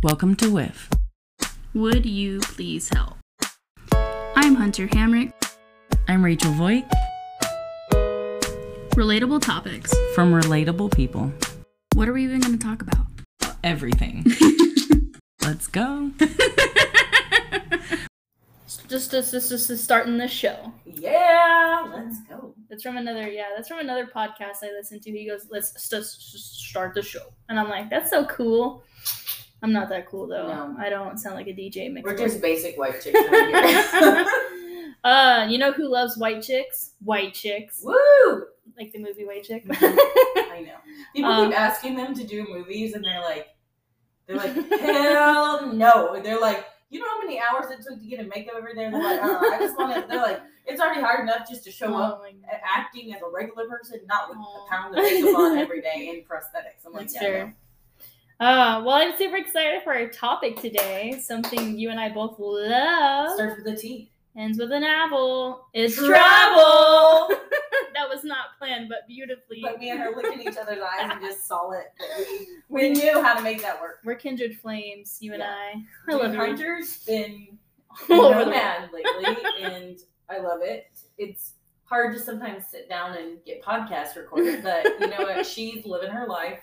Welcome to Whiff. Would you please help? I'm Hunter Hamrick. I'm Rachel Voigt Relatable topics. from Relatable People. What are we even going to talk about? Everything. Let's go. Just, just, just, just starting the show. Yeah, let's go. That's from another, yeah, that's from another podcast I listened to. He goes, "Let's just start the show," and I'm like, "That's so cool." I'm not that cool though. No. I don't sound like a DJ mix. We're just basic white chicks uh, you know who loves white chicks? White chicks, Woo! like the movie White Chick. I know. People Um, keep asking them to do movies, and they're like, they're like, hell no. They're like, you know how many hours it took to get a makeup every day? They're like, uh, I just want to. They're like, it's already hard enough just to show up Oh a- acting as a regular person, not with Aw. a pound of makeup on every day and prosthetics. I'm like, That's yeah. Uh, well, I'm super excited for our topic today. Something you and I both love. Starts with a T. Ends with an apple. It's Travel! that was not planned, but beautifully. But me and her looked in each other's eyes and just saw it. We, we knew how to make that work. We're kindred flames, you and Yeah. I. I Dude, love. Hunter's been the nomad lately, and I love it. It's hard to sometimes sit down and get podcasts recorded, but you know what? She's living her life.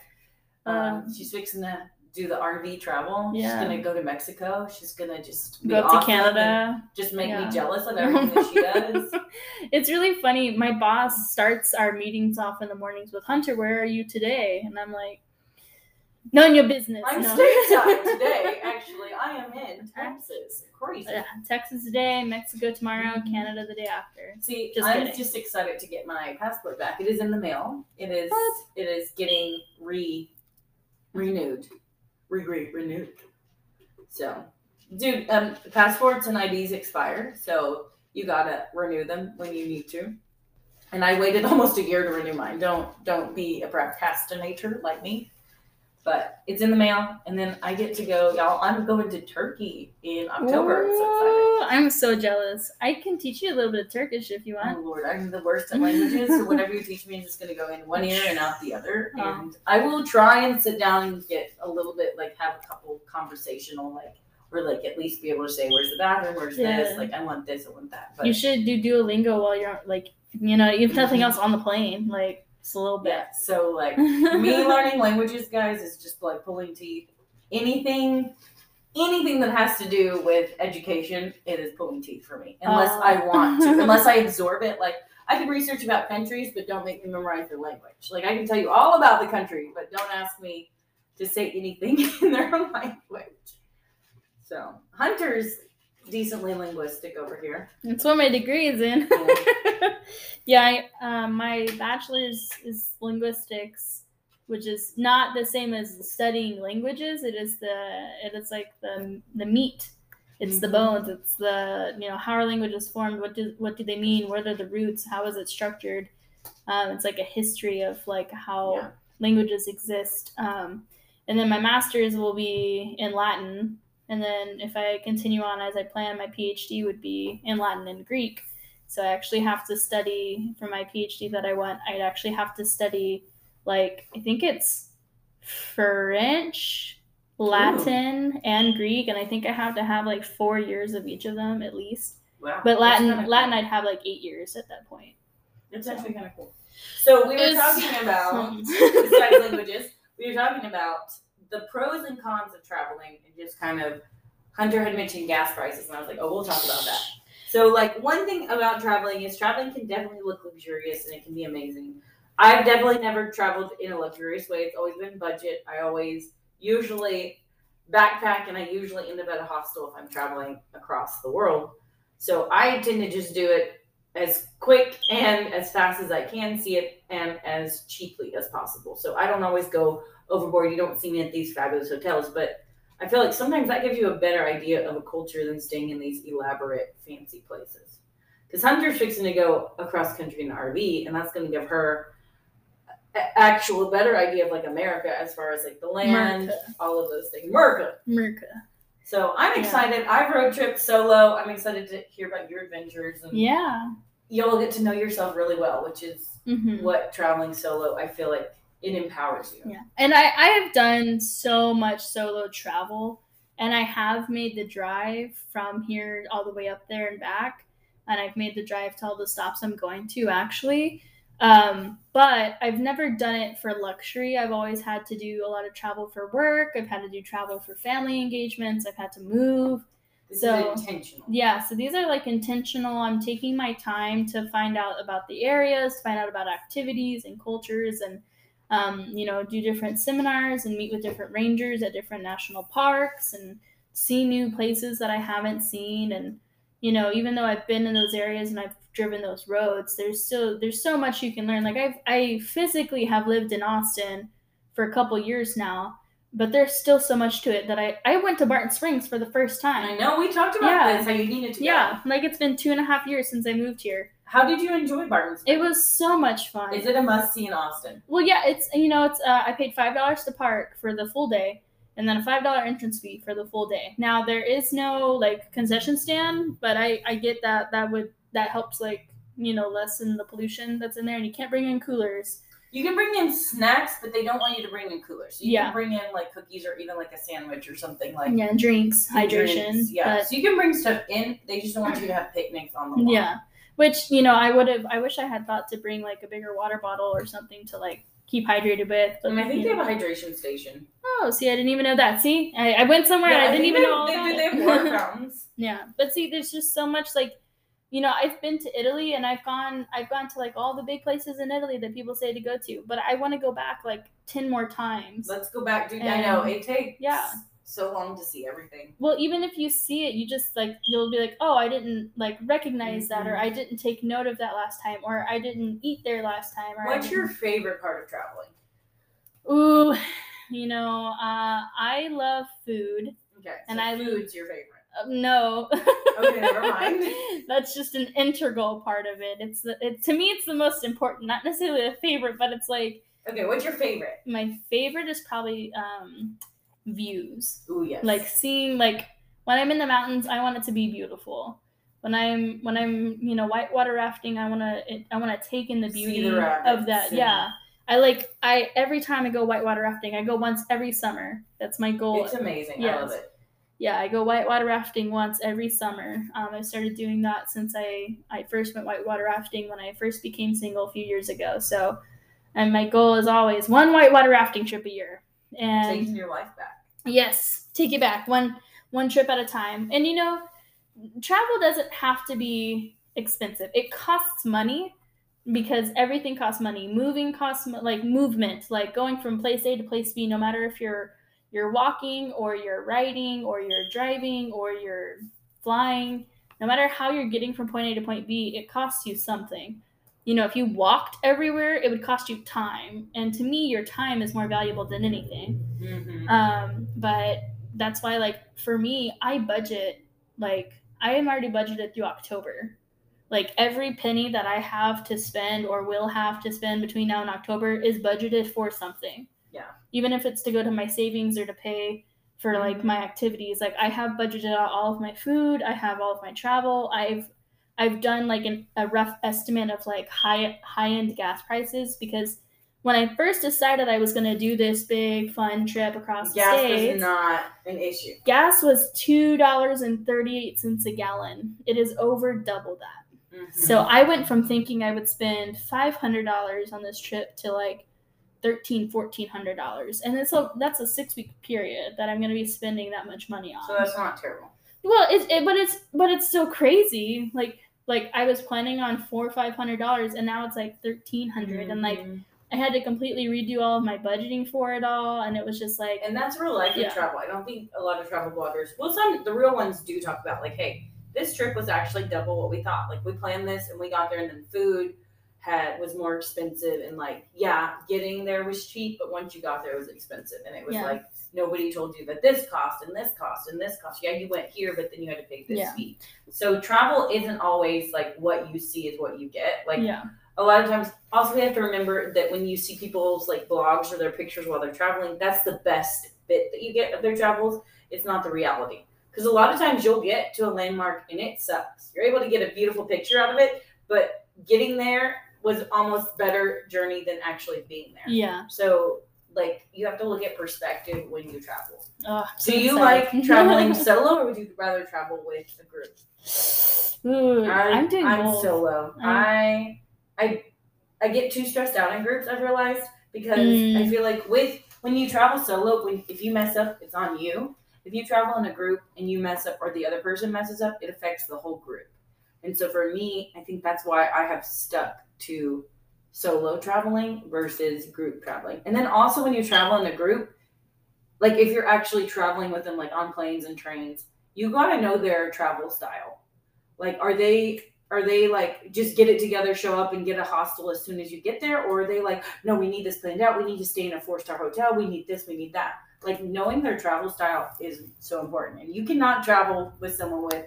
Um, Um, she's fixing to do the RV travel. Yeah. She's gonna go to Mexico. She's gonna just be Go up to Canada. Just make Yeah. me jealous of everything that she does. it's really funny. My boss starts our meetings off in the mornings with Hunter. Where are you today? And I'm like, none your business. I'm No. stateside today. Actually, I am in Texas. Crazy. Yeah, Texas today, Mexico tomorrow, Mhm. Canada the day after. See, Just I'm kidding. just excited to get my passport back. It is in the mail. It is. What? It is getting re renewed, re re renewed. So, dude, um, passports and IDs expire, so you gotta renew them when you need to. And I waited almost a year to renew mine. Don't don't be a procrastinator like me. But it's in the mail, and then I get to go, y'all. I'm going to Turkey in October. I'm so excited. I'm so jealous. I can teach you a little bit of Turkish if you oh, want. Oh Lord, I'm the worst at languages. so whatever you teach me is just gonna go in one ear and out the other. Oh. And I will try and sit down and get a little bit like have a couple conversational like or like at least be able to say where's the bathroom, where's Yeah. this, like I want this, I want that. But You should do Duolingo while you're like, you know, if nothing else on the plane, like just a little bit. yeah, so like me learning languages, guys, is just like pulling teeth. Anything anything that has to do with education, it is pulling teeth for me. Unless Oh. I want to. Unless I absorb it. Like I can research about countries, but don't make me memorize their language. Like I can tell you all about the country, but don't ask me to say anything in their language. So Hunter's decently linguistic over here. That's what my degree is in. yeah, I, um, my bachelor's is linguistics, which is not the same as studying languages. It is the it is like the the meat. It's the Mhm. bones. It's the you know how are languages formed? What do what do they mean? What are the roots? How is it structured? Um, it's like a history of like how Yeah. languages exist. Um, and then my master's will be in Latin. And then if I continue on as I plan, my PhD would be in Latin and Greek. So I actually have to study for my PhD that I want. I'd actually have to study like I think it's French, Latin, and Greek, and I think I have to have like four years of each of them at least. Wow. But Latin, Latin, cool. I'd have like eight years at that point. It's actually kind of cool. So we were It's- talking about besides languages, we were talking about the pros and cons of traveling and just kind of Hunter had mentioned gas prices and I was like, oh, we'll talk about that. So like one thing about traveling is traveling can definitely look luxurious and it can be amazing. I've definitely never traveled in a luxurious way. It's always been budget. I always usually backpack and I usually end up at a hostel if I'm traveling across the world. So I tend to just do it as quick and as fast as I can see it and as cheaply as possible. So I don't always go overboard. You don't see me at these fabulous hotels, but I feel like sometimes that gives you a better idea of a culture than staying in these elaborate, fancy places. Because Hunter's fixing to go across country in an RV, and that's going to give her actual better idea of like America as far as like the land, America. all of those things. America. America. So I'm Yeah. excited. I've road tripped solo. I'm excited to hear about your adventures and Yeah. you'll get to know yourself really well, which is hmm what traveling solo I feel like it empowers you. Yeah. And I, I have done so much solo travel and I have made the drive from here all the way up there and back. And I've made the drive to all the stops I'm going to actually. Um, but I've never done it for luxury. I've always had to do a lot of travel for work. I've had to do travel for family engagements. I've had to move. This So- is intentional. Yeah, so these are like intentional. I'm taking my time to find out about the areas, find out about activities and cultures, and um, you know, do different seminars and meet with different rangers at different national parks and see new places that I haven't seen. And you know, even though I've been in those areas and I've driven those roads, there's still there's so much you can learn. Like I've I physically have lived in Austin for a couple years now, but there's still so much to it that I I went to Barton Springs for the first time. I know we talked about Yeah. this. How you needed to go. Yeah, like it's been two and a half years since I moved here. How did you enjoy Barton Springs? It was so much fun. Is it a must see in Austin? well, yeah, it's you know, it's uh, I paid five dollars to park for the full day, and then a five dollar entrance fee for the full day. Now there is no like concession stand, but I I get that that would that helps like you know lessen the pollution that's in there, and you can't bring in coolers. You can bring in snacks, but they don't want you to bring in coolers. So you Yeah. can bring in like cookies or even like a sandwich or something like yeah, and drinks, hydration. drinks. Yeah. but- so you can bring stuff in. They just don't want you to have picnics on the lawn. Yeah. Which, you know, I would have I wish I had thought to bring like a bigger water bottle or something to like keep hydrated with. But And I think they know. have a hydration station. Oh, see, I didn't even know that. See, I, I went somewhere Yeah, and I didn't even they, know all they, about they have water fountains. yeah, but see, there's just so much like, you know, I've been to Italy and I've gone, I've gone to like all the big places in Italy that people say to go to, but I want to go back like ten more times. Let's go back, dude. I know it takes yeah. so long to see everything. Well, even if you see it, you just like you'll be like, oh, I didn't like recognize that, or Mhm. I didn't take note of that last time, or I didn't eat there last time. Or What's your favorite part of traveling? Ooh, you know, uh, I love food. Okay, And so I- food's your favorite. Uh, no. Okay, never mind. That's just an integral part of it. It's the, it to me, it's the most important. Not necessarily a favorite, but it's like Okay, what's your favorite? my favorite is probably um, views. Ooh, yes. like seeing like when i'm in the mountains i want it to be beautiful when i'm when i'm you know whitewater rafting i want to i want to take in the beauty the of that and- yeah i like i every time i go whitewater rafting i go once every summer that's my goal it's amazing. I love Yes. it. Yeah i go whitewater rafting once every summer um, i started doing that since i i first went whitewater rafting when i first became single a few years ago so and my goal is always one whitewater rafting trip a year and Taking your life back. Yes, take it back one one trip at a time. And you know, travel doesn't have to be expensive. It costs money because everything costs money. Moving costs like movement, like going from place A to place B. No matter if you're you're walking or you're riding or you're driving or you're flying, no matter how you're getting from point A to point B, it costs you something. You know, if you walked everywhere, it would cost you time. And to me, your time is more valuable than anything. Mm-hmm. Um, but that's why, like, for me, I budget, like, I am already budgeted through October. Like, every penny that I have to spend or will have to spend between now and October is budgeted for something. Yeah. Even if it's to go to my savings or to pay for, like, my activities. Like, I have budgeted out all of my food, I have all of my travel. I've I've done like an, a rough estimate of like high high end gas prices because when I first decided I was going to do this big fun trip across the Gas states, is not an issue. gas was two dollars and thirty eight cents a gallon. It is over double that. Mhm. So I went from thinking I would spend five hundred dollars on this trip to like thirteen, fourteen hundred dollars, and it's a that's a six week period that I'm going to be spending that much money on. so that's not terrible. Well, it's it, but it's but it's still crazy. Like like I was planning on four or five hundred dollars, and now it's like thirteen hundred, and like Mhm. I had to completely redo all of my budgeting for it all, and it was just like and that's real life Yeah. travel. I don't think a lot of travel bloggers, well, some the real ones do talk about like, hey, this trip was actually double what we thought. Like we planned this and we got there, and then food had was more expensive, and like yeah, getting there was cheap, but once you got there, it was expensive, and it was Yeah. like nobody told you that this cost and this cost and this cost. Yeah, you went here, but then you had to pay this Yeah. fee. So travel isn't always like what you see is what you get. Like yeah, a lot of times also we have to remember that when you see people's like blogs or their pictures while they're traveling that's the best bit that you get of their travels it's not the reality because a lot of times you'll get to a landmark and it sucks you're able to get a beautiful picture out of it but getting there was almost better journey than actually being there. Yeah. So like you have to look at perspective when you travel. Oh, so Do you excited. like traveling solo or would you rather travel with a group? Ooh, I, I'm doing I'm both. solo. I'm- I I I get too stressed out in groups. I've realized because Mm. I feel like with when you travel solo, when if you mess up, it's on you. If you travel in a group and you mess up, or the other person messes up, it affects the whole group. And so for me, I think that's why I have stuck to solo traveling versus group traveling. And then also when you travel in a group, like if you're actually traveling with them, like on planes and trains, you gotta know their travel style. Like, are they are they like just get it together, show up, and get a hostel as soon as you get there, or are they like, no, we need this planned out. We need to stay in a four star hotel. We need this. We need that. Like knowing their travel style is so important, and you cannot travel with someone with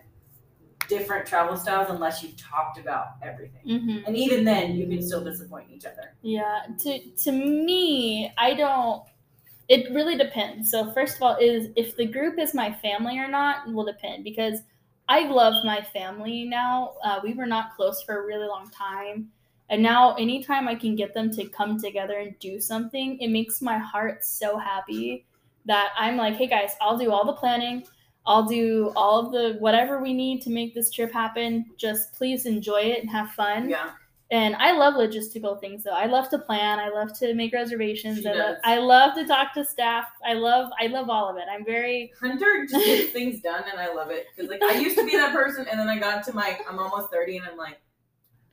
different travel styles unless you've talked about everything. Mhm. And even then, you can still disappoint each other. Yeah, to to me, I don't. It really depends. So first of all, is if the group is my family or not will depend because I love my family now. Uh, we were not close for a really long time, and now anytime I can get them to come together and do something, it makes my heart so happy that I'm like, hey guys, I'll do all the planning. I'll do all of the whatever we need to make this trip happen. Just please enjoy it and have fun. Yeah. And I love logistical things though. I love to plan. I love to make reservations. I, love. I love to talk to staff. I love I love all of it. I'm very Hunter just gets things done, and I love it because like I used to be that person, and then I got to my I'm almost thirty, and I'm like,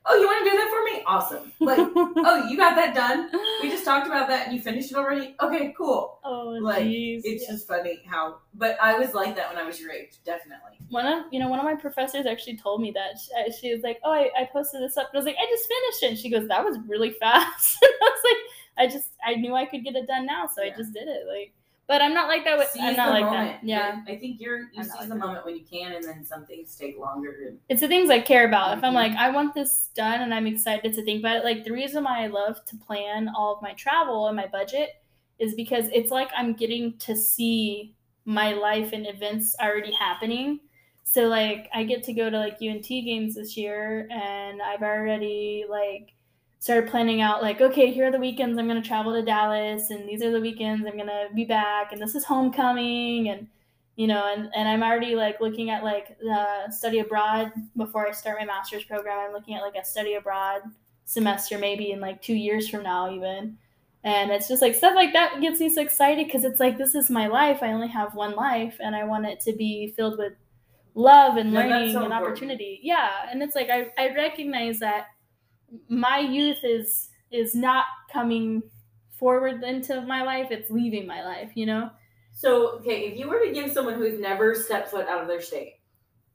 oh, you want to do that for me? Awesome. Like, oh, you got that done. We just talked about that, and you finished it already. Okay, cool. oh like, jeez. It's just funny how, but I was like that when I was your age, definitely. one of you know one of my professors actually told me that she, uh, she was like, oh, I, I posted this up. And I was like, I just finished it. And she goes, that was really fast. and I was like, I just I knew I could get it done now, so Yeah. I just did it. Like, but I'm not like that. With, I'm not like moment. that. Yeah. I think you're you I'm seize like the that. moment when you can, and then some things take longer. It's the things I care about. If I'm like, I want this done and I'm excited to think about it, like the reason why I love to plan all of my travel and my budget is because it's like I'm getting to see my life and events already happening. So like I get to go to like UNT games this year and I've already like started planning out like okay here are the weekends I'm going to travel to Dallas and these are the weekends I'm going to be back and this is homecoming and you know and, and i'm already like looking at like the study abroad before i start my master's program. I'm looking at like a study abroad semester maybe in like two years from now even. And it's just like stuff like that gets me so excited because it's like this is my life. I only have one life and i want it to be filled with love and Yeah, learning so and important. opportunity. Yeah and it's like I, I recognize that my youth is is not coming forward into my life it's leaving my life you know so, okay, if you were to give someone who's never stepped foot out of their state,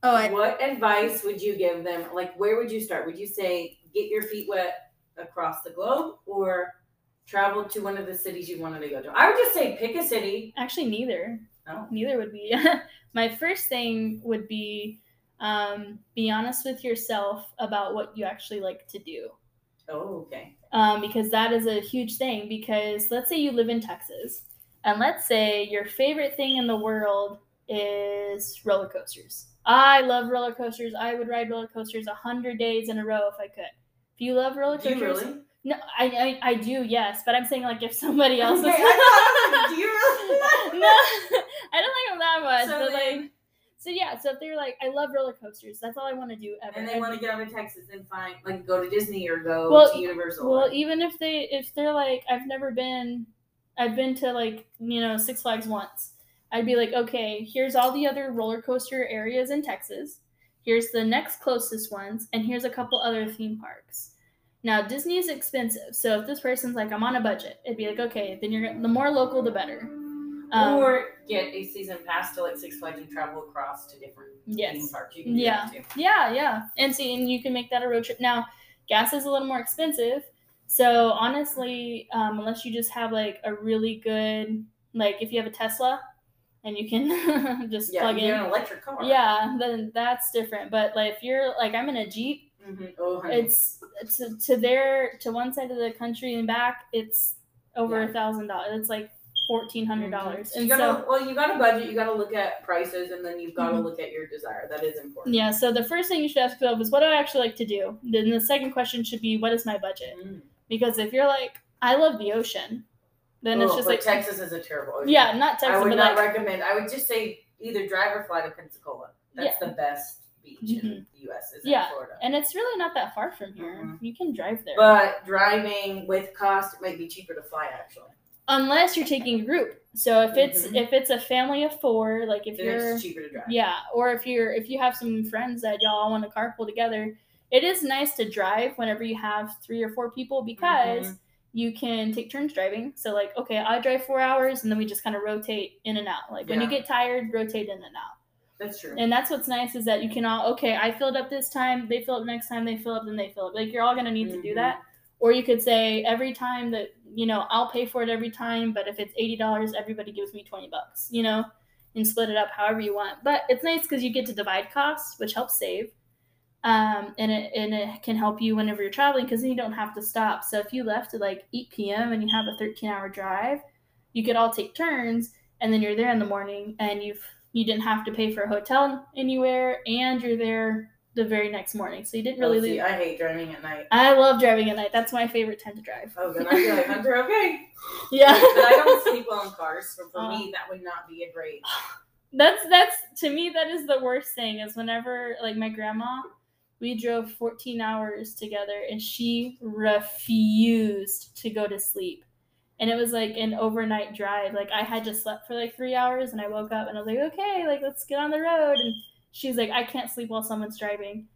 oh what advice would you give them? Like, where would you start? Would you say get your feet wet across the globe, or travel to one of the cities you wanted to go to? I would just say pick a city. Actually, neither. Oh. Neither would be. My first thing would be um, be honest with yourself about what you actually like to do. Oh, okay. Um, because that is a huge thing. Because let's say you live in Texas, and let's say your favorite thing in the world is roller coasters. I love roller coasters. I would ride roller coasters a hundred days in a row if I could. If you love roller Do coasters, you really? no, I, I I do, yes. But I'm saying like if somebody else Okay, is, I thought, do you really? no, I don't like them that much. So but then- like, so yeah. So if they're like, I love roller coasters. That's all I want to do ever. and they want to get out of Texas and find like go to Disney or go Well, to Universal. Well, even if they if they're like, I've never been, I've been to like you know Six Flags once. I'd be like, okay, here's all the other roller coaster areas in Texas. Here's the next closest ones, and here's a couple other theme parks. Now Disney is expensive, so if this person's like, I'm on a budget, it'd be like, okay, then you're the more local, the better. Um, or get a season pass to like Six Flags and travel across to different theme parks. You can do Yeah. Yeah, yeah. And see, and you can make that a road trip. Now, gas is a little more expensive. So honestly, um, unless you just have like a really good, like if you have a Tesla and you can just Yeah, plug in, an electric car. yeah, then that's different. But like if you're like I'm in a Jeep, hmm Oh, it's to, to there to one side of the country and back, it's over a thousand dollars. It's like fourteen hundred dollars. You And gotta, so well, you got to budget. You got to look at prices, and then you've got to Mhm. look at your desire. That is important. yeah, so the first thing you should ask yourself is what do I actually like to do? Then the second question should be what is my budget? Mm. Because if you're like, I love the ocean, then it's Oh, just like Texas is a terrible. ocean. Yeah, not Texas, I would but not like recommend. I would just say either drive or fly to Pensacola. That's the best beach in the U.S. Is Yeah, in Florida. and it's really not that far from here. Mhm. You can drive there. But driving with cost, it might be cheaper to fly actually. Unless you're taking a group. So if it's Mhm. if it's a family of four, like if Then you're cheaper to drive. yeah, or if you're if you have some friends that y'all want to carpool together, it is nice to drive whenever you have three or four people because Mhm. you can take turns driving. So like, okay, I drive four hours and then we just kind of rotate in and out. Like when you get tired, rotate in and out. That's true. And that's what's nice is that you can all okay, I filled up this time, they fill up next time, they fill up, then they fill up. Like you're all gonna need to do Mhm. that. Or you could say every time that you know I'll pay for it every time, but if it's eighty dollars, everybody gives me twenty bucks. You know, and split it up however you want. But it's nice because you get to divide costs, which helps save. Um, and it and it can help you whenever you're traveling because then you don't have to stop. So if you left at like eight p.m. and you have a thirteen hour drive, you could all take turns, and then you're there in the morning, and you've you didn't have to pay for a hotel anywhere, and you're there the very next morning. So you didn't really Oh, see, leave. I hate driving at night. I love driving at night. That's my favorite time to drive. Oh, then I feel like Hunter, okay. Yeah. But I don't sleep well in cars, so for me, uh. that would not be a great. that's that's to me that is the worst thing is whenever like my grandma we drove 14 hours together and she refused to go to sleep and it was like an overnight drive like i had just slept for like three hours and i woke up and i was like okay like let's get on the road and she's like i can't sleep while someone's driving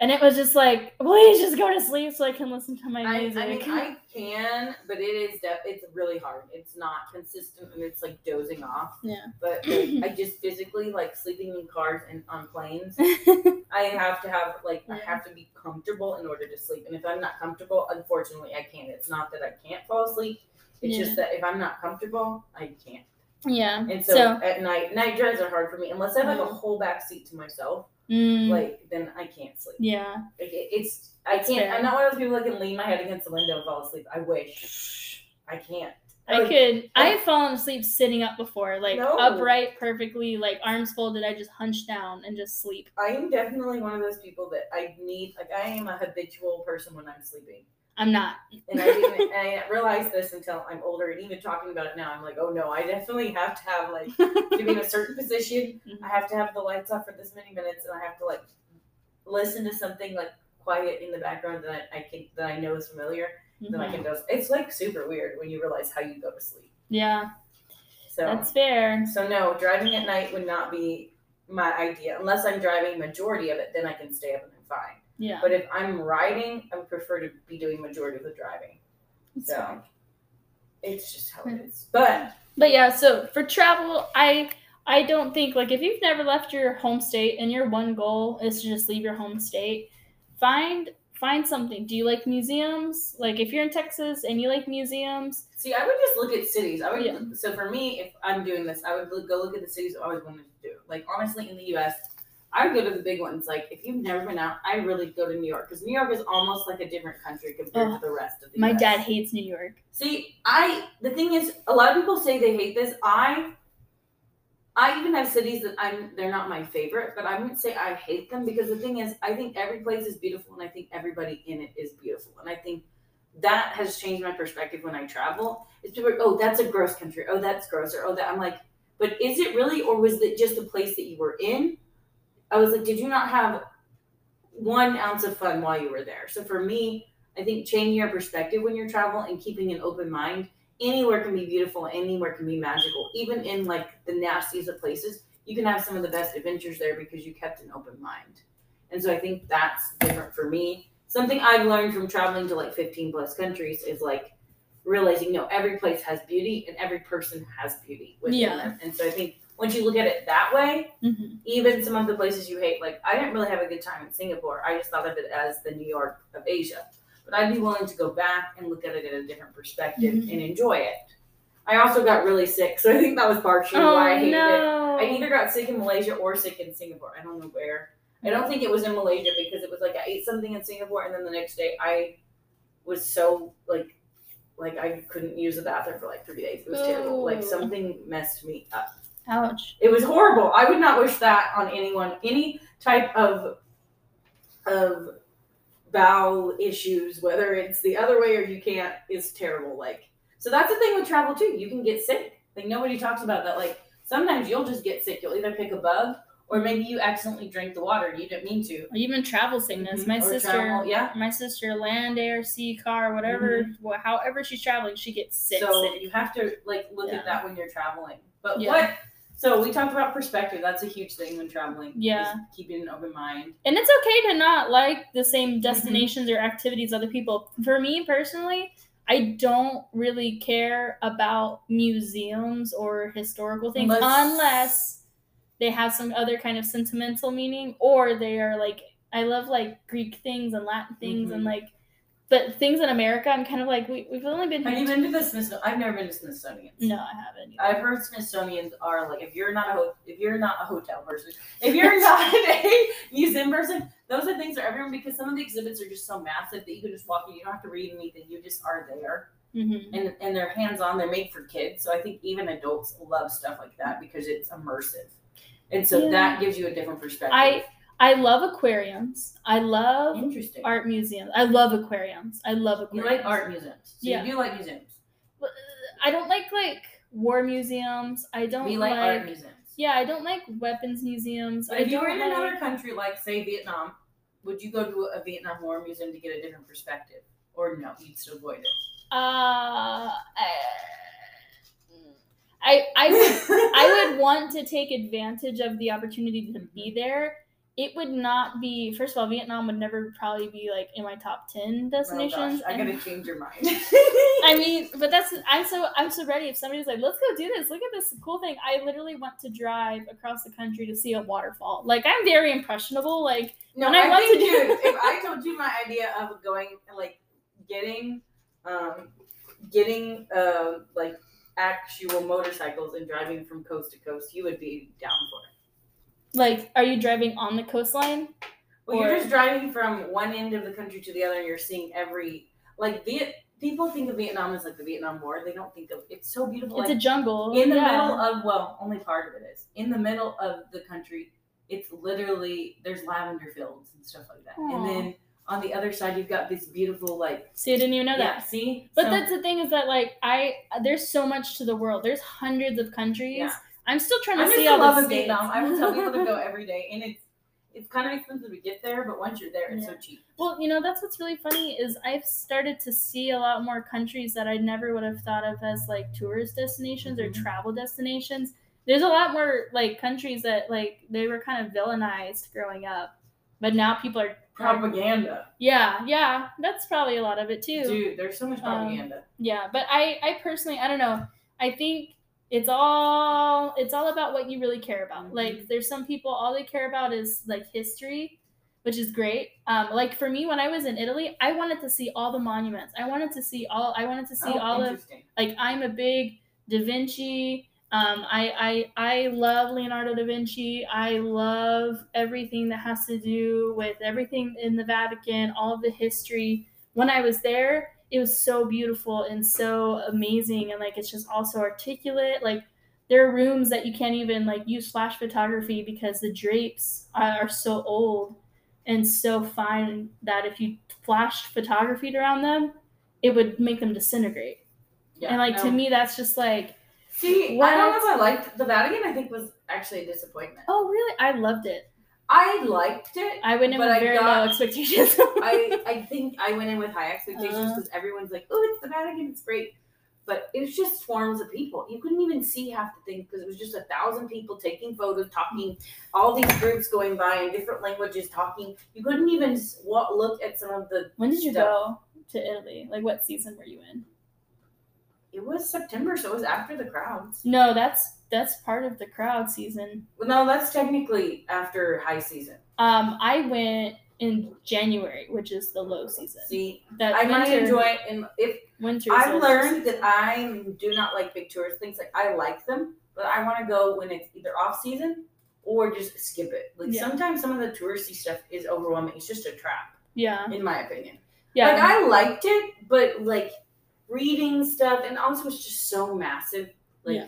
and it was just like please just go to sleep so i can listen to my music I mean, I can, but it is def- it's really hard. It's not consistent, and it's like dozing off. Yeah. But like, I just physically like sleeping in cars and on planes. I have to have like I have to be comfortable in order to sleep. And if I'm not comfortable, unfortunately, I can't. It's not that I can't fall asleep. It's Yeah. just that if I'm not comfortable, I can't. Yeah And so, so, at night, night drives are hard for me unless I have like a Mhm. whole back seat to myself. mm, Like then I can't sleep. yeah Like it, it's I can't. fair. I'm not one of those people that can lean my head against the window and fall asleep. I wish I can't. I Like, could. I- I've fallen asleep sitting up before, like No. upright, perfectly, like arms folded. I just hunch down and just sleep. I am definitely one of those people that I need. Like I am a habitual person when I'm sleeping. I'm not. And I didn't and I didn't realize this until I'm older. And even talking about it now, I'm like, oh no, I definitely have to have like to be in a certain position. I have to have the lights off for this many minutes, and I have to like listen to something like quiet in the background that I, I can that I know is familiar. Then I Mhm. can doze. It's like super weird when you realize how you go to sleep. Yeah, So that's fair. so no, driving at night would not be my idea unless I'm driving majority of it. Then I can stay up and I'm fine. Yeah. But if I'm riding, I would prefer to be doing majority of the driving. That's So it's just how it is. But But yeah, so for travel, I I don't think like if you've never left your home state and your one goal is to just leave your home state, find find something. Do you like museums? Like if you're in Texas and you like museums, see, I would just look at cities. I would. Yeah. So for me, if I'm doing this, I would look, go look at the cities I always wanted to do. Like honestly, in the U.S. I would go to the big ones. Like if you've never been out, I really go to New York because New York is almost like a different country compared Ugh. to the rest of the my US. dad hates New York. See, I the thing is, a lot of people say they hate this. I I even have cities that I'm they're not my favorite, but I wouldn't say I hate them because the thing is, I think every place is beautiful, and I think everybody in it is beautiful, and I think that has changed my perspective when I travel. It's people, are, oh, that's a gross country. Oh, that's gross. Or oh, that I'm like, but is it really, or was it just a place that you were in? I was like, did you not have one ounce of fun while you were there? So for me, I think changing your perspective when you're traveling and keeping an open mind. Anywhere can be beautiful, anywhere can be magical. Even in like the nastiest of places, you can have some of the best adventures there because you kept an open mind. And so I think that's different for me. Something I've learned from traveling to like 15 plus countries is like realizing no, every place has beauty and every person has beauty within Yeah. them. And so I think once you look at it that way, Mhm. even some of the places you hate, like I didn't really have a good time in Singapore. I just thought of it as the New York of Asia. But I'd be willing to go back and look at it in a different perspective Mhm. and enjoy it. I also got really sick, so I think that was partially Oh why I hated it. I either got sick in Malaysia or sick in Singapore. I don't know where. I don't think it was in Malaysia because it was like I ate something in Singapore and then the next day I was so like like I couldn't use the bathroom for like three days. It was terrible. Like something messed me up. Ouch. It was horrible. I would not wish that on anyone. Any type of of bowel issues, whether it's the other way or you can't, is terrible. Like so that's the thing with travel too. You can get sick. Like nobody talks about that. Like sometimes you'll just get sick. You'll either pick a bug or maybe you accidentally drink the water and you didn't mean to. Or even travel sickness. Mhm. My Or sister, travel, yeah. my sister, land, air, sea, car, whatever, wh- however she's traveling, she gets sick. Mm-hmm. so sick. you have to like look Yeah. at that when you're traveling. But Yeah. what? So we talked about perspective. That's a huge thing when traveling. Yeah. keeping an open mind. And it's okay to not like the same Mm-hmm. destinations or activities other people. For me personally, I don't really care about museums or historical things Unless- unless they have some other kind of sentimental meaning or they are like I love like Greek things and Latin things and Mhm. like but things in America I'm kind of like we, we've only been Have you been to the Smithsonian? I've never been to Smithsonian. No, I haven't. I've heard Smithsonian's are like if you're not a ho- if you're not a hotel person, if you're not a museum person, those are things for everyone because some of the exhibits are just so massive that you can just walk in. You don't have to read anything. You just are there, hmm and and they're hands on. They're made for kids, so I think even adults love stuff like that because it's immersive, and so Yeah. that gives you a different perspective. I I love aquariums. I love interesting. art museums. I love aquariums. I love aquariums. You like art museums, so Yeah. you do like museums. I don't like like war museums. I don't We like, like, art museums. Yeah, I don't like weapons museums. But I if you were in like, another country, like say Vietnam, would you go to a Vietnam War museum to get a different perspective, or no, you'd still avoid it? Uh, I I would I would want to take advantage of the opportunity to be there. It would not be first of all, Vietnam would never probably be like in my top 10 destinations. gosh, I gotta change your mind. I mean, but that's I'm so I'm so ready. If somebody's like, "Let's go do this. Look at this cool thing." I literally want to drive across the country to see a waterfall. Like I'm very impressionable. Like no, when I I, want to do- dude, if I told you my idea of going, like, getting, um, getting, uh, like, actual motorcycles and driving from coast to coast, you would be down for it. Like, are you driving on the coastline? Well, Or- you're just driving from one end of the country to the other, and you're seeing every like Viet. People think of Vietnam as like the Vietnam War. They don't think of it's so beautiful. It's like, a jungle. in the yeah. middle of well, only part of it is in the middle of the country. It's literally there's lavender fields and stuff like that, Aw. and then on the other side you've got this beautiful like See, I didn't even know yeah. that. See, But So- that's the thing is that like I there's so much to the world. There's hundreds of countries. Yeah. I'm still trying to I'm see all love the. Vietnam. I will tell people to go every day, and it's it's kind of expensive to get there, but once you're there, it's so cheap. Well, you know, that's what's really funny is I've started to see a lot more countries that I never would have thought of as like tourist destinations or Mhm. travel destinations. There's a lot more like countries that like they were kind of villainized growing up, but now people are Propaganda, Yeah, yeah, that's probably a lot of it too. dude. There's so much Um, propaganda. Yeah, but I I personally I don't know. I think it's all it's all about what you really care about. Like there's some people all they care about is like history, which is great. Um like for me when I was in Italy, I wanted to see all the monuments. I wanted to see all I wanted to see oh, all of like I'm a big Da Vinci. Um, I, I I love Leonardo da Vinci. I love everything that has to do with everything in the Vatican, all of the history. When I was there, it was so beautiful and so amazing, and like it's just also articulate. Like there are rooms that you can't even like use flash photography because the drapes are, so old and so fine that if you flashed photography around them, it would make them disintegrate. Yeah, and like no. to me, that's just like, See, What? I don't know if I liked the Vatican. I think was actually a disappointment. oh really? I loved it. I liked it. I went in with I very got- low expectations. I I think I went in with high expectations Uh. because everyone's like, "Oh, it's the Vatican, it's great," but it was just swarms of people. You couldn't even see half the thing because it was just a thousand people taking photos, talking, all these groups going by in different languages talking. You couldn't even look at some of the. when did you stuff. go to Italy? Like what season were you in? It was September, so it was after the crowds. No, that's that's part of the crowd season. Well, no, that's technically after high season. Um, I went in January, which is the low season. See, That I might winter, enjoy it, and if winter. I've learned that I do not like big tourist things. Like I like them, but I want to go when it's either off season or just skip it. Like Yeah. sometimes some of the touristy stuff is overwhelming. It's just a trap, Yeah, in my opinion. yeah. Like I liked it, but like reading stuff, and also it's just so massive. Like, Yeah.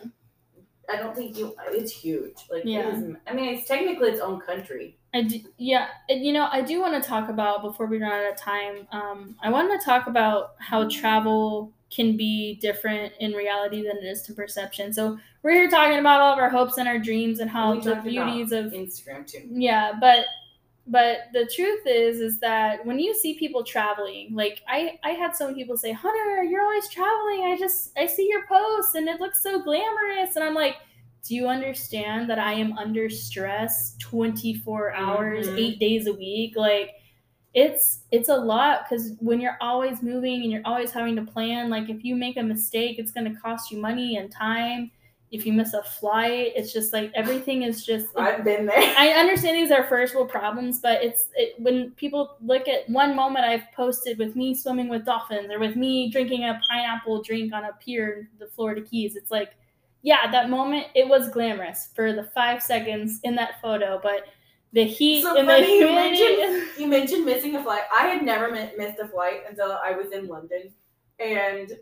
I don't think you. It's huge. Like, Yeah. is- I mean, it's technically its own country. I do, yeah, and, you know, I do want to talk about before we run out of time. Um, I want to talk about how travel can be different in reality than it is to perception. So we're here talking about all of our hopes and our dreams and how the beauties of Instagram too. yeah, but but the truth is is that when you see people traveling, like I I had some people say, "Hunter, you're always traveling. I just I see your posts and it looks so glamorous." And I'm like, "Do you understand that I am under stress 24 hours, Mhm. 8 days a week?" Like it's it's a lot cuz when you're always moving and you're always having to plan, like if you make a mistake, it's going to cost you money and time. If you miss a flight, it's just like everything is just I've been there. I understand these are first world problems, but it's it, when people look at one moment I've posted with me swimming with dolphins or with me drinking a pineapple drink on a pier in the Florida Keys. It's like, yeah, that moment it was glamorous for the five seconds in that photo, but the heat So and the funny you humidity. mentioned you mentioned missing a flight. I had never mi- missed a flight until I was in London, and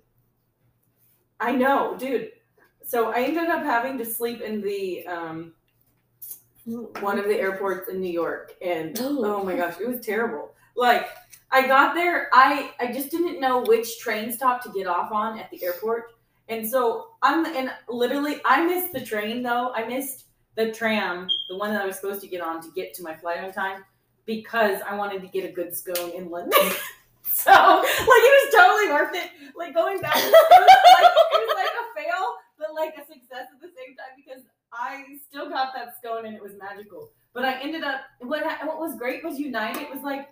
I know, dude. So I ended up having to sleep in the um, one of the airports in New York, and oh my gosh, it was terrible. Like I got there, I I just didn't know which train stop to get off on at the airport, and so I'm and literally I missed the train though. I missed the tram, the one that I was supposed to get on to get to my flight on time, because I wanted to get a good scone in London. so like it was totally worth it. Like going back, it was like, it was like a fail, but like a success at the same time because I still got that scone and it was magical. But I ended up what what was great was United was like,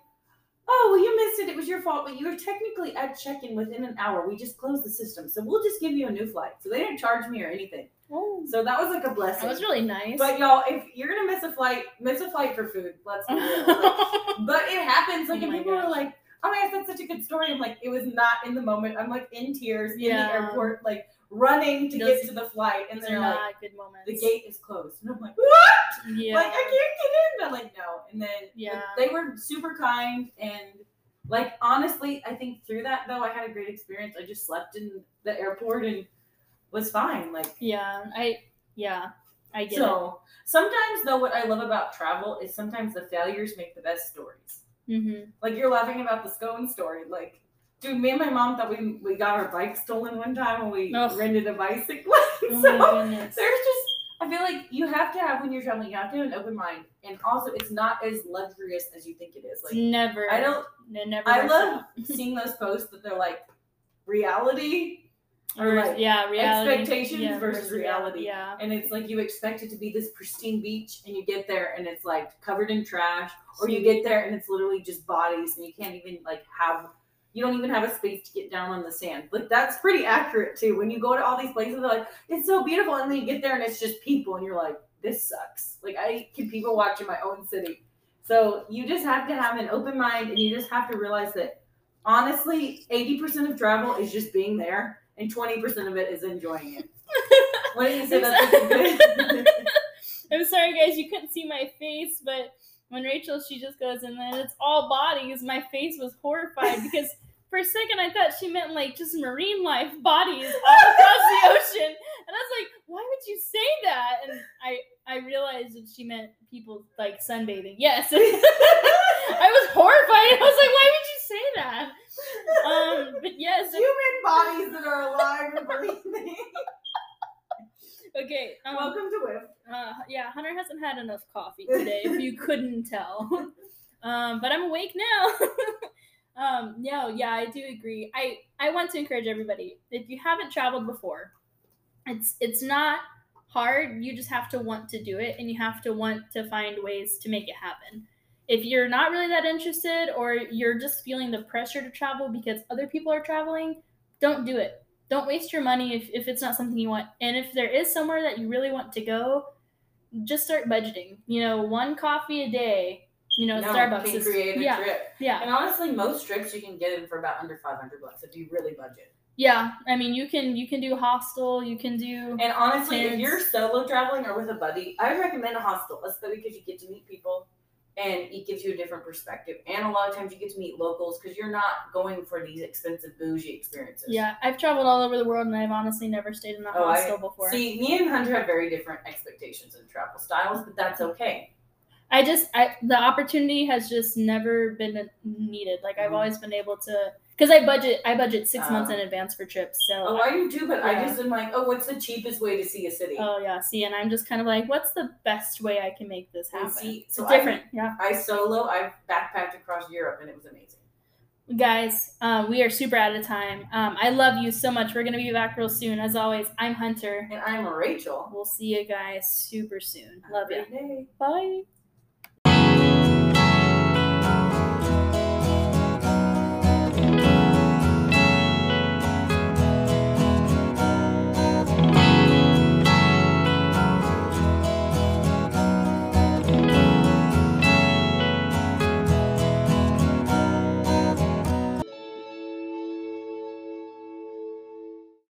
oh well you missed it. It was your fault, but you were technically at check-in within an hour. We just closed the system, so we'll just give you a new flight. So they didn't charge me or anything. Oh, So that was like a blessing. that was really nice. But y'all, if you're gonna miss a flight, miss a flight for food. Let's. Like, but it happens. Like, Oh and people are like, "Oh my gosh, that's such a good story." I'm like, it was not in the moment. I'm like in tears in Yeah. the airport, like running to get to the flight, and they're like, good moments. "The gate is closed," and I'm like, "What?" Yeah. Like, I can't get in. I'm like, "No," and then Yeah. they were super kind and. Like honestly, I think through that though, I had a great experience. I just slept in the airport and was fine. Like yeah. I yeah. I get it. so sometimes though, what I love about travel is sometimes the failures make the best stories. Mm-hmm. Like you're laughing about the scone story. Like, dude, me and my mom thought we we got our bike stolen one time when we Ugh. rented a bicycle. Oh so my there's just I feel like you have to have when you're traveling, you have to have an open mind, and also it's not as luxurious as you think it is. Like never. I don't. It never. I love seeing those posts that they're like reality or like yeah, reality. expectations yeah, versus reality. Yeah. and it's like you expect it to be this pristine beach and you get there and it's like covered in trash or you get there and it's literally just bodies and you can't even like have you don't even have a space to get down on the sand. Like that's pretty accurate too. When you go to all these places they're like it's so beautiful and then you get there and it's just people and you're like this sucks. Like i can people watch in my own city. So you just have to have an open mind and you just have to realize that honestly 80% of travel is just being there and 20% of it is enjoying it. What do you say that's like a good I'm sorry, guys, you couldn't see my face, but when Rachel she just goes and then it's all bodies, my face was horrified because for a second I thought she meant like just marine life bodies all across the ocean, and I was like, why would you say that? And I I realized that she meant people like sunbathing. Yes, I was horrified. I was like, why would you say that? Um, but yes, human bodies that are alive and breathing. Okay. Um, Welcome to WIF. Uh, yeah, Hunter hasn't had enough coffee today, if you couldn't tell. um, but I'm awake now. um, no, yeah, I do agree. I I want to encourage everybody if you haven't traveled before, it's it's not hard. You just have to want to do it, and you have to want to find ways to make it happen. If you're not really that interested, or you're just feeling the pressure to travel because other people are traveling, don't do it. Don't waste your money if, if it's not something you want. And if there is somewhere that you really want to go, just start budgeting. You know, one coffee a day. You know, No, Starbucks can is create a yeah, trip. yeah, And honestly, most trips you can get in for about under 500 bucks if you really budget. yeah. I mean, you can you can do hostel. You can do And honestly, if you're solo traveling or with a buddy, I would recommend a hostel, especially because you get to meet people and it gives you a different perspective. And a lot of times you get to meet locals because you're not going for these expensive bougie experiences. Yeah, I've traveled all over the world and I've honestly never stayed in a Oh, I- hostel before. See, me and Hunter have very different expectations and travel styles, but that's okay. I just I the opportunity has just never been needed. Like I've Mhm. always been able to because I budget I budget six months Ah. in advance for trips. So Oh, I do too, but I just am like, oh, what's the cheapest way to see a city? oh yeah, see, and I'm just kind of like, what's the best way I can make this happen? see, it's so I- different, yeah. I solo, I backpacked across Europe, and it was amazing. Guys, uh, we are super out of time. Um, I love you so much. We're gonna be back real soon. As always, I'm Hunter. And I'm Rachel. We'll see you guys super soon. Have Love you. day. Bye.